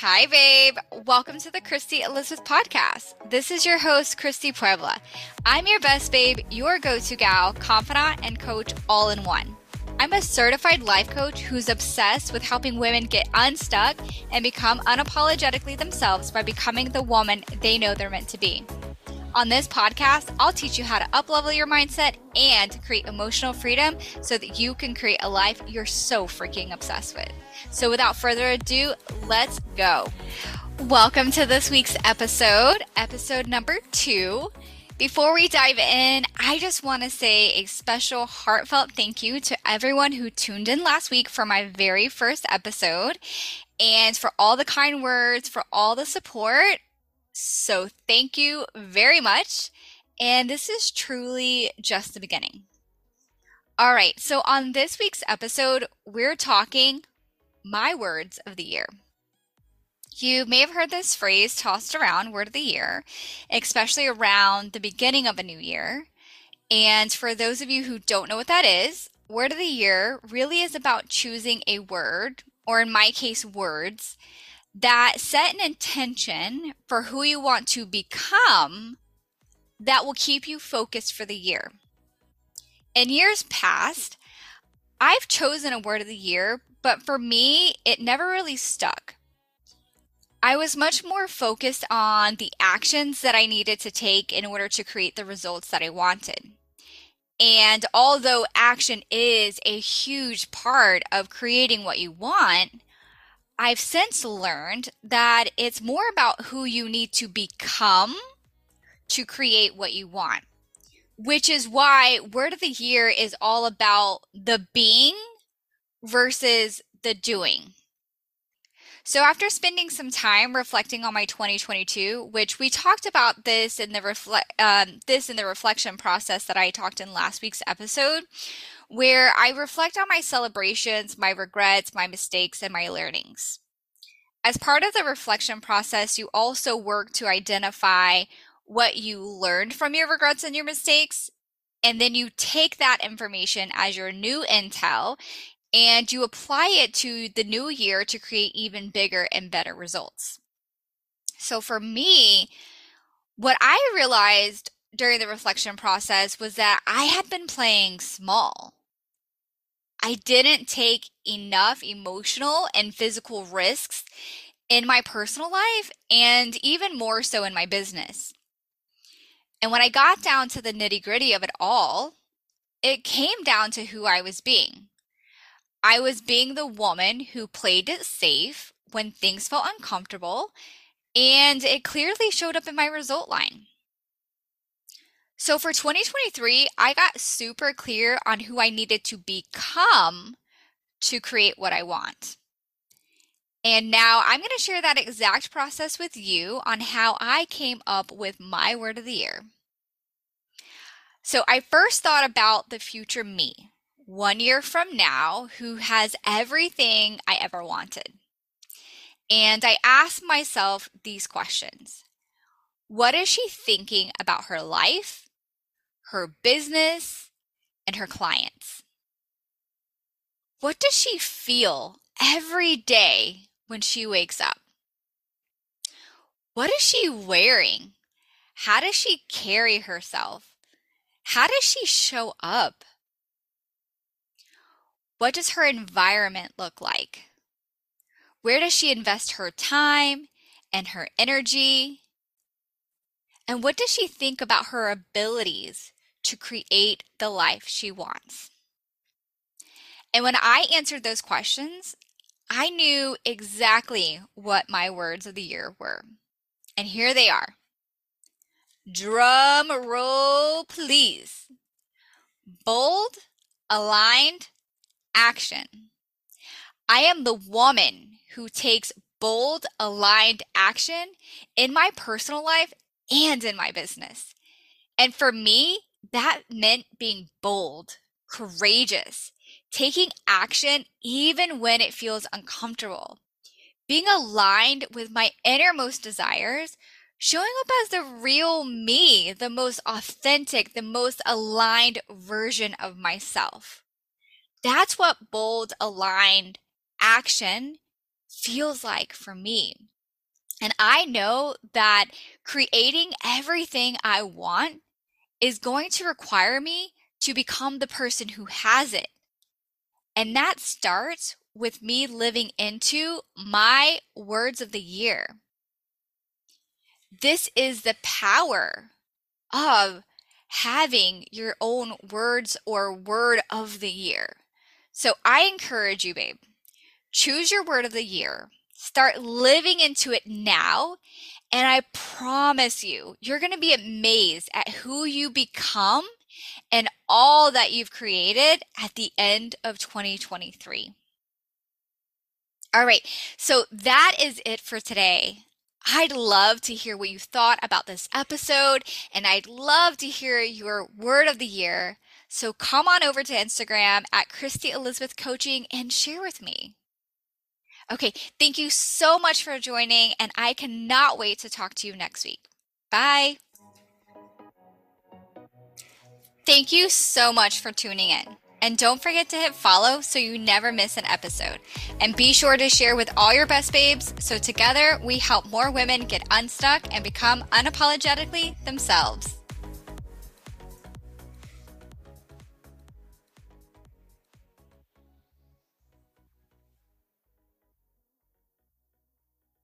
Hi, babe. Welcome to the Christy Elizabeth podcast. This is your host, Christy Puebla. I'm your best babe, your go to gal, confidant, and coach all in one. I'm a certified life coach who's obsessed with helping women get unstuck and become unapologetically themselves by becoming the woman they know they're meant to be. On this podcast, I'll teach you how to uplevel your mindset and create emotional freedom so that you can create a life you're so freaking obsessed with. So without further ado, let's go. Welcome to this week's episode, episode number two. Before we dive in, I just want to say a special heartfelt thank you to everyone who tuned in last week for my very first episode and for all the kind words, for all the support. So thank you very much. And this is truly just the beginning. All right. So on this week's episode, we're talking my words of the year. You may have heard this phrase tossed around, word of the year, especially around the beginning of a new year. And for those of you who don't know what that is, word of the year really is about choosing a word, or in my case, words, that set an intention for who you want to become that will keep you focused for the year. In years past, I've chosen a word of the year, but for me, it never really stuck. I was much more focused on the actions that I needed to take in order to create the results that I wanted. And although action is a huge part of creating what you want, I've since learned that it's more about who you need to become to create what you want, which is why Word of the Year is all about the being versus the doing. So after spending some time reflecting on my 2022, which we talked about this in the reflect um, this in the reflection process that I talked in last week's episode, where I reflect on my celebrations, my regrets, my mistakes, and my learnings. As part of the reflection process, you also work to identify what you learned from your regrets and your mistakes. And then you take that information as your new intel and you apply it to the new year to create even bigger and better results. So for me, what I realized during the reflection process was that I had been playing small. I didn't take enough emotional and physical risks in my personal life and even more so in my business. And when I got down to the nitty gritty of it all, it came down to who I was being. I was being the woman who played it safe when things felt uncomfortable, and it clearly showed up in my result line. So for 2023, I got super clear on who I needed to become to create what I want. And now I'm going to share that exact process with you on how I came up with my word of the year. So I first thought about the future me, one year from now who has everything I ever wanted. And I asked myself these questions What is she thinking about her life, her business, and her clients? What does she feel every day when she wakes up? What is she wearing? How does she carry herself? How does she show up? What does her environment look like? Where does she invest her time and her energy? And what does she think about her abilities to create the life she wants? And when I answered those questions, I knew exactly what my words of the year were. And here they are. Drum roll, please. Bold, aligned, action. I am the woman who takes bold, aligned action in my personal life and in my business. And for me, that meant being bold, courageous, taking action even when it feels uncomfortable, being aligned with my innermost desires, showing up as the real me, the most authentic, the most aligned version of myself. That's what bold, aligned action feels like for me. And I know that creating everything I want is going to require me to become the person who has it. And that starts with me living into my words of the year. This is the power of having your own words or word of the year. So I encourage you, babe, choose your word of the year, start living into it now. And I promise you, you're going to be amazed at who you become and all that you've created at the end of 2023. All right, so that is it for today. I'd love to hear what you thought about this episode, and I'd love to hear your word of the year. So come on over to Instagram at Christy Elizabeth Coaching and share with me. Okay, thank you so much for joining, and I cannot wait to talk to you next week. Bye. Thank you so much for tuning in. And don't forget to hit follow so you never miss an episode. And be sure to share with all your best babes so together we help more women get unstuck and become unapologetically themselves.